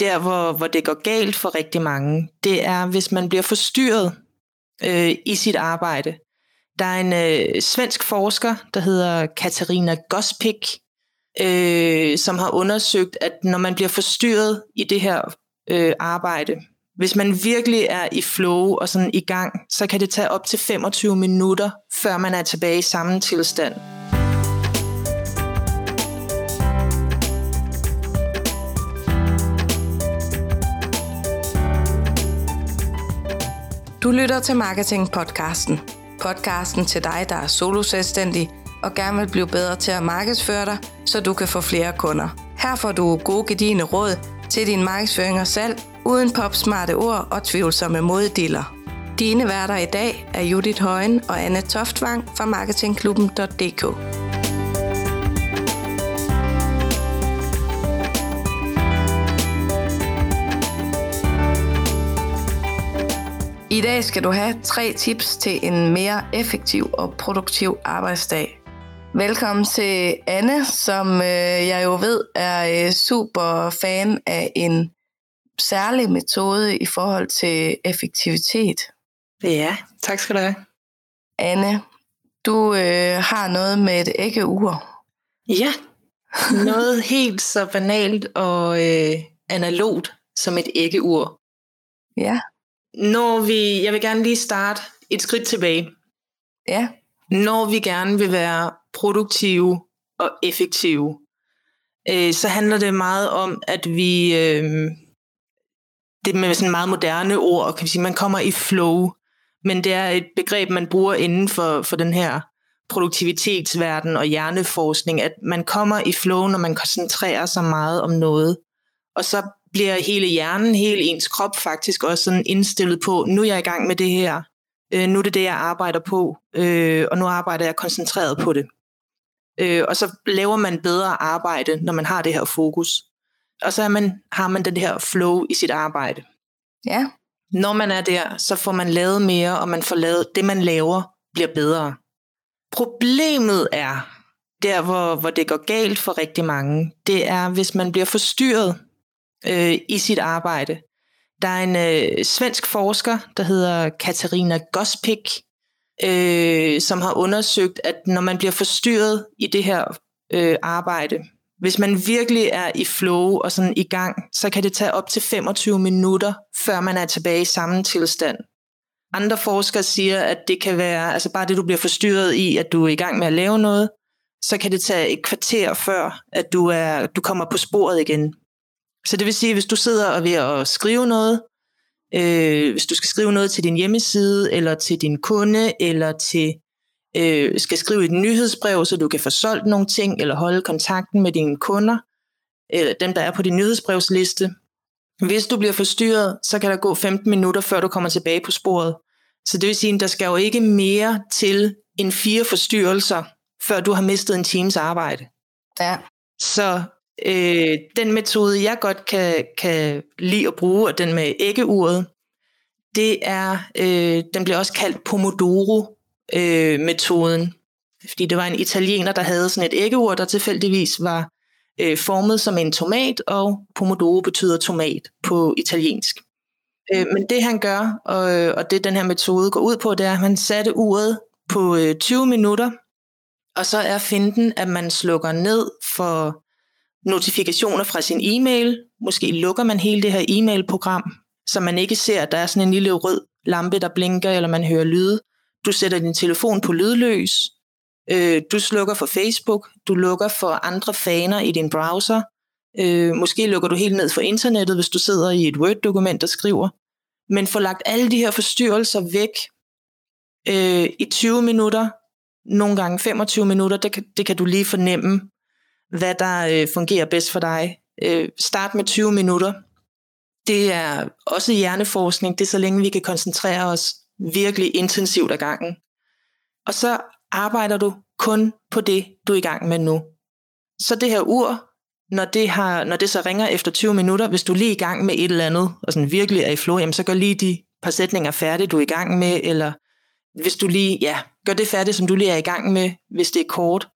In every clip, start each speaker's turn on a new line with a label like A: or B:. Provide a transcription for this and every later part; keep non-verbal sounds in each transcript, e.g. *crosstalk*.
A: der hvor, hvor det går galt for rigtig mange, det er, hvis man bliver forstyrret øh, i sit arbejde. Der er en øh, svensk forsker, der hedder Katarina Gospik, øh, som har undersøgt, at når man bliver forstyrret i det her øh, arbejde, hvis man virkelig er i flow og sådan i gang, så kan det tage op til 25 minutter, før man er tilbage i samme tilstand.
B: Du lytter til Marketing Podcasten. Podcasten til dig, der er solo selvstændig og gerne vil blive bedre til at markedsføre dig, så du kan få flere kunder. Her får du gode gedigende råd til din markedsføring og salg, uden popsmarte ord og tvivlsomme moddiller. Dine værter i dag er Judith Højen og Anne Toftvang fra marketingklubben.dk. I dag skal du have tre tips til en mere effektiv og produktiv arbejdsdag. Velkommen til Anne, som øh, jeg jo ved er øh, super fan af en særlig metode i forhold til effektivitet.
A: Ja, tak skal du have.
B: Anne, du øh, har noget med et æggeur.
A: Ja, noget *laughs* helt så banalt og øh, analogt som et æggeur.
B: Ja.
A: Når vi, jeg vil gerne lige starte et skridt tilbage.
B: Ja.
A: Når vi gerne vil være produktive og effektive, øh, så handler det meget om, at vi, øh, det med sådan meget moderne ord, kan vi sige, man kommer i flow, men det er et begreb, man bruger inden for, for den her produktivitetsverden og hjerneforskning, at man kommer i flow, når man koncentrerer sig meget om noget. Og så bliver hele hjernen, hele ens krop faktisk også sådan indstillet på, nu er jeg i gang med det her, øh, nu er det det, jeg arbejder på, øh, og nu arbejder jeg koncentreret på det. Øh, og så laver man bedre arbejde, når man har det her fokus. Og så er man, har man den her flow i sit arbejde.
B: Ja.
A: Når man er der, så får man lavet mere, og man får lavet det, man laver, bliver bedre. Problemet er, der hvor, hvor det går galt for rigtig mange, det er, hvis man bliver forstyrret øh, i sit arbejde. Der er en øh, svensk forsker, der hedder Katarina Gospik, øh, som har undersøgt, at når man bliver forstyrret i det her øh, arbejde, hvis man virkelig er i flow og sådan i gang, så kan det tage op til 25 minutter, før man er tilbage i samme tilstand. Andre forskere siger, at det kan være, altså bare det, du bliver forstyrret i, at du er i gang med at lave noget, så kan det tage et kvarter før, at du, er, du kommer på sporet igen. Så det vil sige, hvis du sidder og ved at skrive noget, øh, hvis du skal skrive noget til din hjemmeside, eller til din kunde, eller til øh, skal skrive et nyhedsbrev, så du kan få solgt nogle ting, eller holde kontakten med dine kunder, eller dem, der er på din nyhedsbrevsliste. Hvis du bliver forstyrret, så kan der gå 15 minutter, før du kommer tilbage på sporet. Så det vil sige, at der skal jo ikke mere til end fire forstyrrelser, før du har mistet en times arbejde.
B: Ja.
A: Så øh, den metode, jeg godt kan, kan lide at bruge, og den med æggeuret, det er, øh, den bliver også kaldt Pomodoro-metoden. Øh, fordi det var en italiener, der havde sådan et æggeur, der tilfældigvis var øh, formet som en tomat, og Pomodoro betyder tomat på italiensk. Øh, men det han gør, og, og det den her metode går ud på, det er, at man satte uret på øh, 20 minutter, og så er finden, at man slukker ned for notifikationer fra sin e-mail. Måske lukker man hele det her e-mailprogram, så man ikke ser, at der er sådan en lille rød lampe, der blinker, eller man hører lyde. Du sætter din telefon på lydløs. Øh, du slukker for Facebook. Du lukker for andre faner i din browser. Øh, måske lukker du helt ned for internettet, hvis du sidder i et Word-dokument og skriver. Men få lagt alle de her forstyrrelser væk øh, i 20 minutter, nogle gange 25 minutter, det kan, det kan du lige fornemme, hvad der øh, fungerer bedst for dig. Øh, start med 20 minutter. Det er også hjerneforskning, det er så længe vi kan koncentrere os virkelig intensivt ad gangen. Og så arbejder du kun på det, du er i gang med nu. Så det her ur, når det, har, når det så ringer efter 20 minutter, hvis du er lige er i gang med et eller andet, og sådan virkelig er i flow, jamen så gør lige de par sætninger færdige, du er i gang med, eller hvis du lige, ja, gør det færdigt, som du lige er i gang med, hvis det er kort.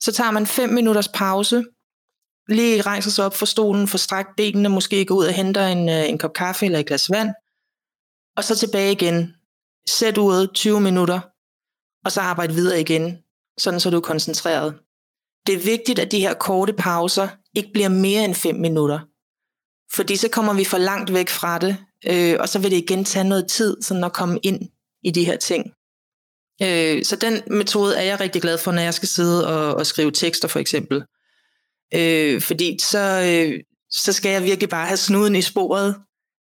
A: Så tager man 5 minutters pause, lige rejser sig op fra stolen, får strakt benene, måske går ud og henter en, øh, en kop kaffe eller et glas vand, og så tilbage igen. Sæt uret 20 minutter, og så arbejde videre igen, sådan så du er koncentreret. Det er vigtigt, at de her korte pauser ikke bliver mere end 5 minutter. Fordi så kommer vi for langt væk fra det, øh, og så vil det igen tage noget tid sådan at komme ind i de her ting. Øh, så den metode er jeg rigtig glad for, når jeg skal sidde og, og skrive tekster for eksempel. Øh, fordi så, øh, så skal jeg virkelig bare have snuden i sporet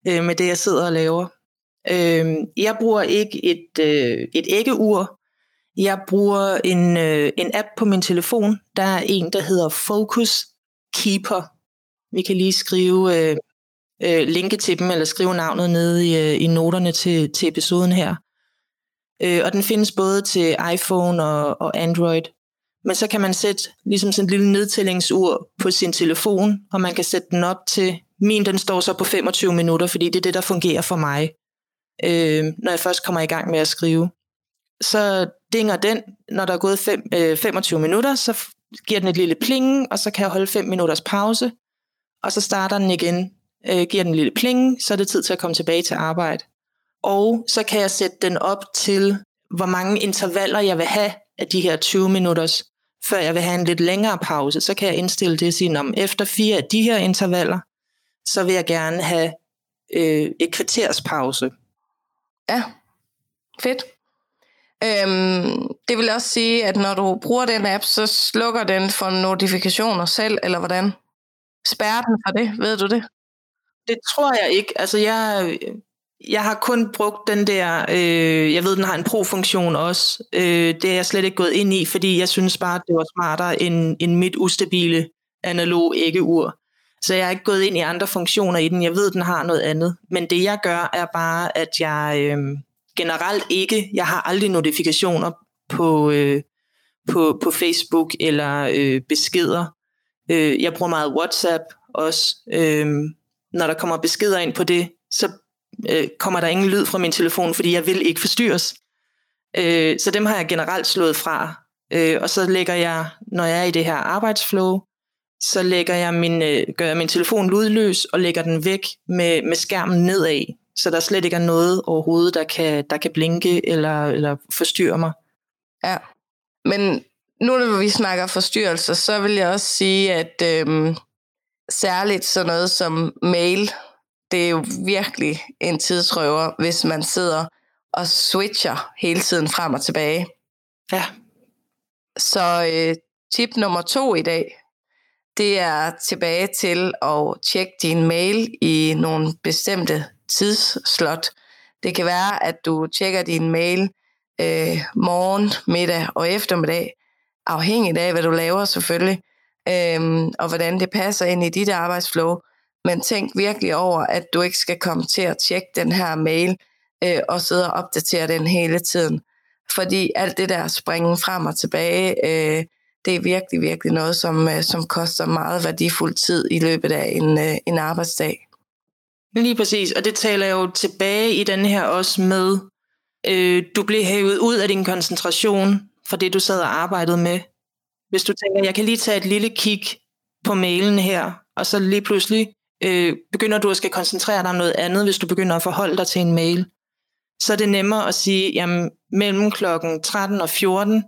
A: øh, med det, jeg sidder og laver. Øh, jeg bruger ikke et, øh, et æggeur. Jeg bruger en, øh, en app på min telefon. Der er en, der hedder Focus Keeper. Vi kan lige skrive øh, øh, linke til dem, eller skrive navnet nede i, øh, i noterne til, til episoden her. Øh, og den findes både til iPhone og, og Android. Men så kan man sætte ligesom sådan et lille nedtællingsur på sin telefon, og man kan sætte den op til, min den står så på 25 minutter, fordi det er det, der fungerer for mig, øh, når jeg først kommer i gang med at skrive. Så dinger den, når der er gået fem, øh, 25 minutter, så giver den et lille pling, og så kan jeg holde 5 minutters pause, og så starter den igen, øh, giver den en lille pling, så er det tid til at komme tilbage til arbejde. Og så kan jeg sætte den op til, hvor mange intervaller jeg vil have af de her 20 minutters, før jeg vil have en lidt længere pause. Så kan jeg indstille det og sige, om efter fire af de her intervaller, så vil jeg gerne have øh, et kvarters pause.
B: Ja, fedt. Øhm, det vil også sige, at når du bruger den app, så slukker den for notifikationer selv, eller hvordan? Spærrer den for det? Ved du det?
A: Det tror jeg ikke. Altså jeg, jeg har kun brugt den der, øh, jeg ved, den har en pro-funktion også. Øh, det er jeg slet ikke gået ind i, fordi jeg synes bare, det var smartere end, end mit ustabile analog æggeur. Så jeg har ikke gået ind i andre funktioner i den. Jeg ved, den har noget andet. Men det jeg gør, er bare, at jeg øh, generelt ikke, jeg har aldrig notifikationer på, øh, på, på Facebook eller øh, beskeder. Øh, jeg bruger meget WhatsApp også. Øh, når der kommer beskeder ind på det, så øh, kommer der ingen lyd fra min telefon, fordi jeg vil ikke forstyrres. Øh, så dem har jeg generelt slået fra. Øh, og så lægger jeg, når jeg er i det her arbejdsflow, så lægger jeg min, øh, gør jeg min telefon lydløs og lægger den væk med, med skærmen nedad, så der slet ikke er noget overhovedet, der kan, der kan blinke eller, eller forstyrre mig.
B: Ja, men nu når vi snakker forstyrrelser, så vil jeg også sige, at øhm, særligt sådan noget som mail, det er jo virkelig en tidsrøver, hvis man sidder og switcher hele tiden frem og tilbage.
A: Ja.
B: Så øh, tip nummer to i dag, det er tilbage til at tjekke din mail i nogle bestemte tidsslot. Det kan være, at du tjekker din mail øh, morgen, middag og eftermiddag, afhængigt af, hvad du laver selvfølgelig, øh, og hvordan det passer ind i dit arbejdsflow. Men tænk virkelig over, at du ikke skal komme til at tjekke den her mail øh, og sidde og opdatere den hele tiden. Fordi alt det der springen frem og tilbage, øh, det er virkelig, virkelig noget, som, øh, som koster meget værdifuld tid i løbet af en, øh, en arbejdsdag.
A: Lige præcis, og det taler jeg jo tilbage i den her også med, øh, du bliver hævet ud af din koncentration for det, du sad og arbejdede med. Hvis du tænker, jeg kan lige tage et lille kig på mailen her, og så lige pludselig øh, begynder du at skal koncentrere dig om noget andet, hvis du begynder at forholde dig til en mail, så er det nemmere at sige, jamen mellem klokken 13 og 14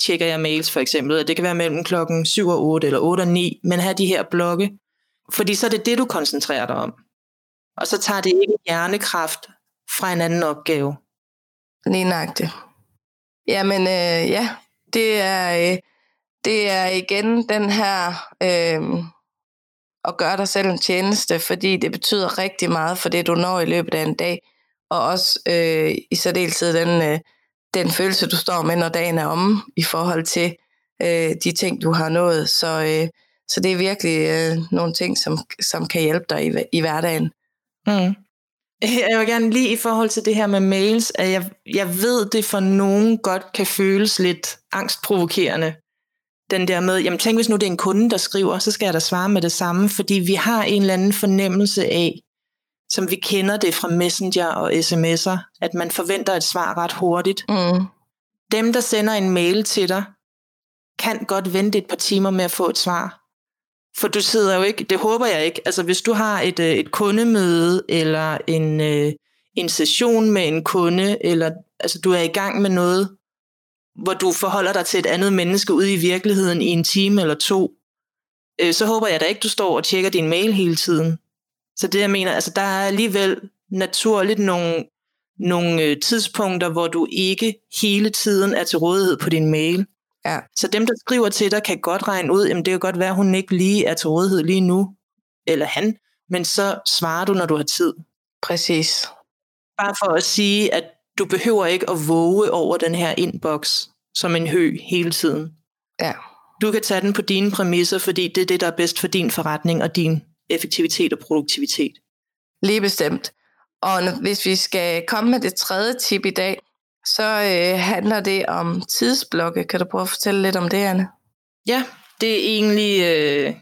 A: tjekker jeg mails for eksempel, og det kan være mellem klokken 7 og 8 eller 8 og 9, men have de her blokke, fordi så er det det, du koncentrerer dig om. Og så tager det ikke hjernekraft fra en anden opgave.
B: Lige nøjagtigt. Jamen øh, ja, det er, øh, det er igen den her øh, at gøre dig selv en tjeneste, fordi det betyder rigtig meget for det, du når i løbet af en dag, og også øh, i særdeleshed den, øh, den følelse, du står med, når dagen er omme, i forhold til øh, de ting, du har nået. Så, øh, så det er virkelig øh, nogle ting, som, som kan hjælpe dig i, i hverdagen.
A: Mm. Jeg vil gerne lige i forhold til det her med mails, at jeg, jeg ved, det for nogen godt kan føles lidt angstprovokerende den der med, jamen tænk hvis nu det er en kunde, der skriver, så skal jeg da svare med det samme, fordi vi har en eller anden fornemmelse af, som vi kender det fra Messenger og sms'er, at man forventer et svar ret hurtigt.
B: Mm.
A: Dem, der sender en mail til dig, kan godt vente et par timer med at få et svar. For du sidder jo ikke, det håber jeg ikke, altså hvis du har et, øh, et kundemøde, eller en, øh, en session med en kunde, eller altså du er i gang med noget, hvor du forholder dig til et andet menneske ude i virkeligheden i en time eller to, øh, så håber jeg da ikke, du står og tjekker din mail hele tiden. Så det jeg mener, altså der er alligevel naturligt nogle, nogle øh, tidspunkter, hvor du ikke hele tiden er til rådighed på din mail.
B: Ja.
A: Så dem, der skriver til dig, kan godt regne ud, at det kan godt være, at hun ikke lige er til rådighed lige nu, eller han, men så svarer du, når du har tid.
B: Præcis.
A: Bare for at sige, at du behøver ikke at våge over den her inbox som en hø hele tiden.
B: Ja.
A: Du kan tage den på dine præmisser, fordi det er det, der er bedst for din forretning og din effektivitet og produktivitet.
B: Lige bestemt. Og hvis vi skal komme med det tredje tip i dag, så øh, handler det om tidsblokke. Kan du prøve at fortælle lidt om det, Anne?
A: Ja, det er egentlig, øh,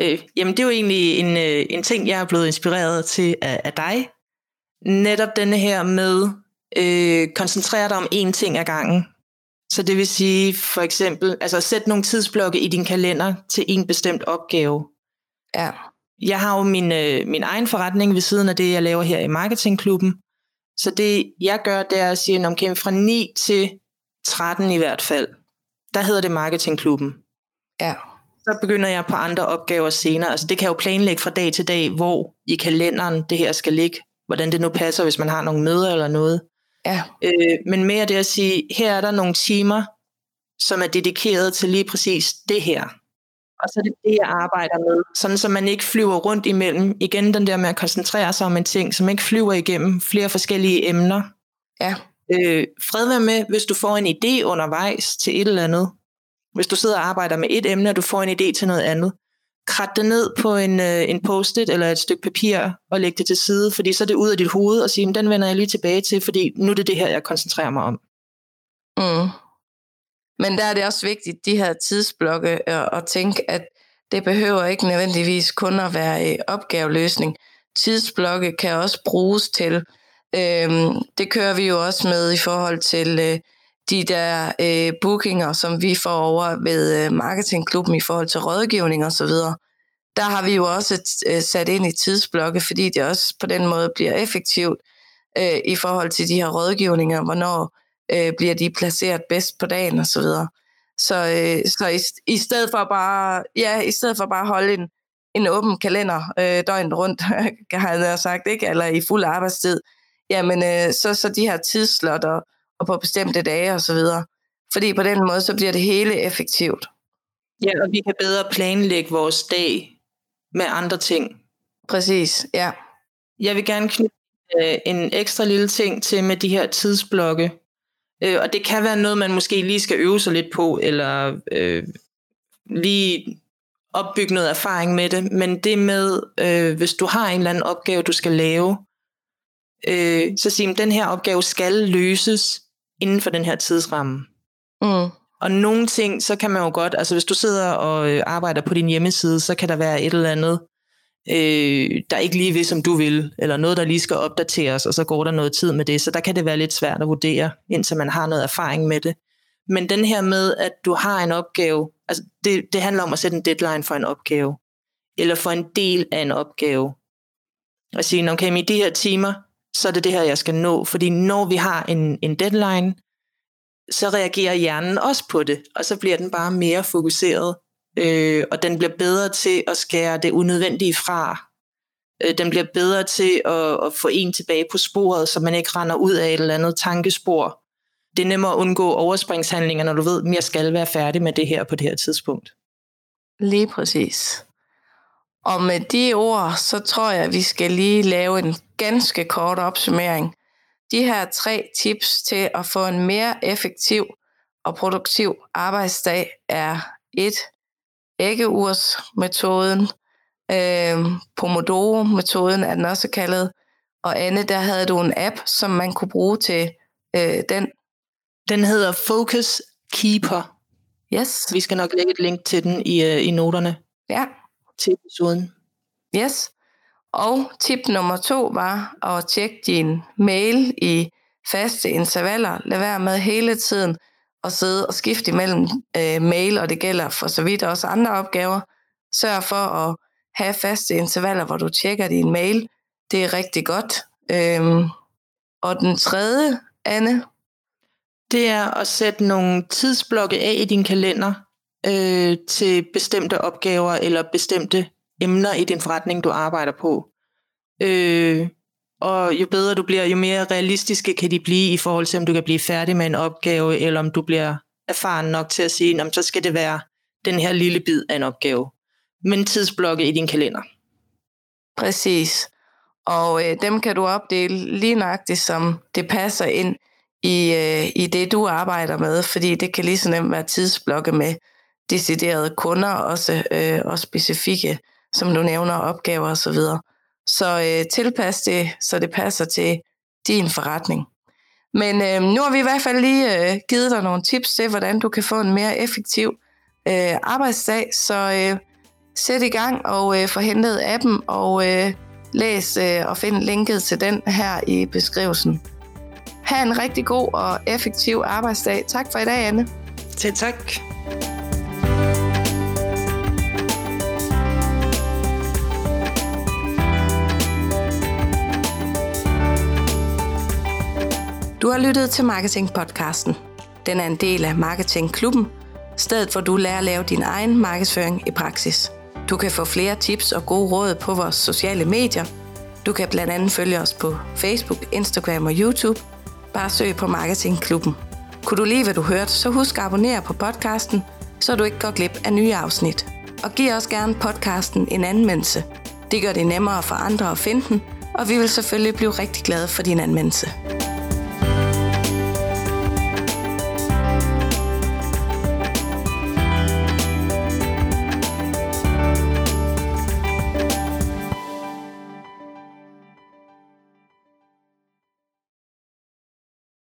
A: øh, jamen det er jo egentlig en, øh, en ting, jeg er blevet inspireret til af, af dig. Netop denne her med, øh, koncentrere dig om én ting ad gangen. Så det vil sige for eksempel, altså sæt nogle tidsblokke i din kalender til en bestemt opgave.
B: Ja.
A: Jeg har jo min, øh, min egen forretning ved siden af det, jeg laver her i Marketingklubben. Så det, jeg gør, det er at sige, okay, fra 9 til 13 i hvert fald, der hedder det Marketingklubben.
B: Ja.
A: Så begynder jeg på andre opgaver senere. Altså det kan jeg jo planlægge fra dag til dag, hvor i kalenderen det her skal ligge. Hvordan det nu passer, hvis man har nogle møder eller noget.
B: Ja.
A: Øh, men mere det at sige, her er der nogle timer, som er dedikeret til lige præcis det her. Og så er det det, jeg arbejder med. Sådan, så man ikke flyver rundt imellem. Igen den der med at koncentrere sig om en ting, som ikke flyver igennem flere forskellige emner.
B: Ja.
A: Øh, fred være med, hvis du får en idé undervejs til et eller andet. Hvis du sidder og arbejder med et emne, og du får en idé til noget andet kratte det ned på en, øh, en post-it eller et stykke papir og lægge det til side, fordi så er det ud af dit hoved og sige, den vender jeg lige tilbage til, fordi nu er det det her, jeg koncentrerer mig om.
B: Mm. Men der er det også vigtigt, de her tidsblokke, at, at tænke, at det behøver ikke nødvendigvis kun at være øh, opgaveløsning. Tidsblokke kan også bruges til, øh, det kører vi jo også med i forhold til øh, de der øh, bookinger, som vi får over ved øh, marketingklubben i forhold til rådgivning og så videre. Der har vi jo også øh, sat ind i tidsblokke, fordi det også på den måde bliver effektivt øh, i forhold til de her rådgivninger, hvornår øh, bliver de placeret bedst på dagen og så videre. Så, øh, så i, i stedet for bare ja, i stedet for bare at holde en, en åben kalender øh, døgnet rundt, *laughs* har jeg sagt, ikke? eller i fuld arbejdstid, jamen øh, så, så de her tidslotter, og på bestemte dage og så videre. Fordi på den måde, så bliver det hele effektivt.
A: Ja, og vi kan bedre planlægge vores dag med andre ting.
B: Præcis, ja.
A: Jeg vil gerne knytte øh, en ekstra lille ting til med de her tidsblokke. Øh, og det kan være noget, man måske lige skal øve sig lidt på, eller øh, lige opbygge noget erfaring med det. Men det med, øh, hvis du har en eller anden opgave, du skal lave, øh, så sig, at den her opgave skal løses inden for den her tidsramme.
B: Mm.
A: Og nogle ting, så kan man jo godt, altså hvis du sidder og øh, arbejder på din hjemmeside, så kan der være et eller andet, øh, der ikke lige vil, som du vil, eller noget, der lige skal opdateres, og så går der noget tid med det, så der kan det være lidt svært at vurdere, indtil man har noget erfaring med det. Men den her med, at du har en opgave, altså det, det handler om at sætte en deadline for en opgave, eller for en del af en opgave. Og sige, okay, i de her timer, så er det det her, jeg skal nå. Fordi når vi har en, en deadline, så reagerer hjernen også på det, og så bliver den bare mere fokuseret, øh, og den bliver bedre til at skære det unødvendige fra. Øh, den bliver bedre til at, at få en tilbage på sporet, så man ikke render ud af et eller andet tankespor. Det er nemmere at undgå overspringshandlinger, når du ved, at jeg skal være færdig med det her på det her tidspunkt.
B: Lige præcis. Og med de ord, så tror jeg, at vi skal lige lave en ganske kort opsummering. De her tre tips til at få en mere effektiv og produktiv arbejdsdag er 1. Æggeursmetoden, øh, Pomodoro-metoden er den også kaldet, og Anne, der havde du en app, som man kunne bruge til øh, den.
A: Den hedder Focus Keeper.
B: Yes.
A: Vi skal nok lægge et link til den i, øh, i noterne.
B: Ja.
A: Til episoden.
B: Yes. Og tip nummer to var at tjekke din mail i faste intervaller. Lad være med hele tiden at sidde og skifte imellem øh, mail, og det gælder for så vidt også andre opgaver, Sørg for at have faste intervaller, hvor du tjekker din mail. Det er rigtig godt. Øhm, og den tredje, Anne?
A: Det er at sætte nogle tidsblokke af i din kalender øh, til bestemte opgaver eller bestemte emner i din forretning, du arbejder på. Øh, og jo bedre du bliver, jo mere realistiske kan de blive i forhold til, om du kan blive færdig med en opgave, eller om du bliver erfaren nok til at sige, så skal det være den her lille bid af en opgave. Men tidsblokke i din kalender.
B: Præcis. Og øh, dem kan du opdele lige nøjagtigt, som det passer ind i, øh, i det, du arbejder med, fordi det kan lige så nemt være tidsblokke med deciderede kunder, også øh, og specifikke, som du nævner, opgaver osv. Så, videre. så øh, tilpas det, så det passer til din forretning. Men øh, nu har vi i hvert fald lige øh, givet dig nogle tips til, hvordan du kan få en mere effektiv øh, arbejdsdag, så øh, sæt i gang og øh, få hentet appen og øh, læs øh, og find linket til den her i beskrivelsen. Ha' en rigtig god og effektiv arbejdsdag. Tak for i dag, Anne.
A: Til tak.
B: Du har lyttet til Marketing-podcasten. Den er en del af Marketing-klubben, stedet hvor du lærer at lave din egen markedsføring i praksis. Du kan få flere tips og gode råd på vores sociale medier. Du kan blandt andet følge os på Facebook, Instagram og YouTube. Bare søg på Marketingklubben. Kunne du lide, hvad du hørte, så husk at abonnere på podcasten, så du ikke går glip af nye afsnit. Og giv også gerne podcasten en anmeldelse. Det gør det nemmere for andre at finde den, og vi vil selvfølgelig blive rigtig glade for din anmeldelse.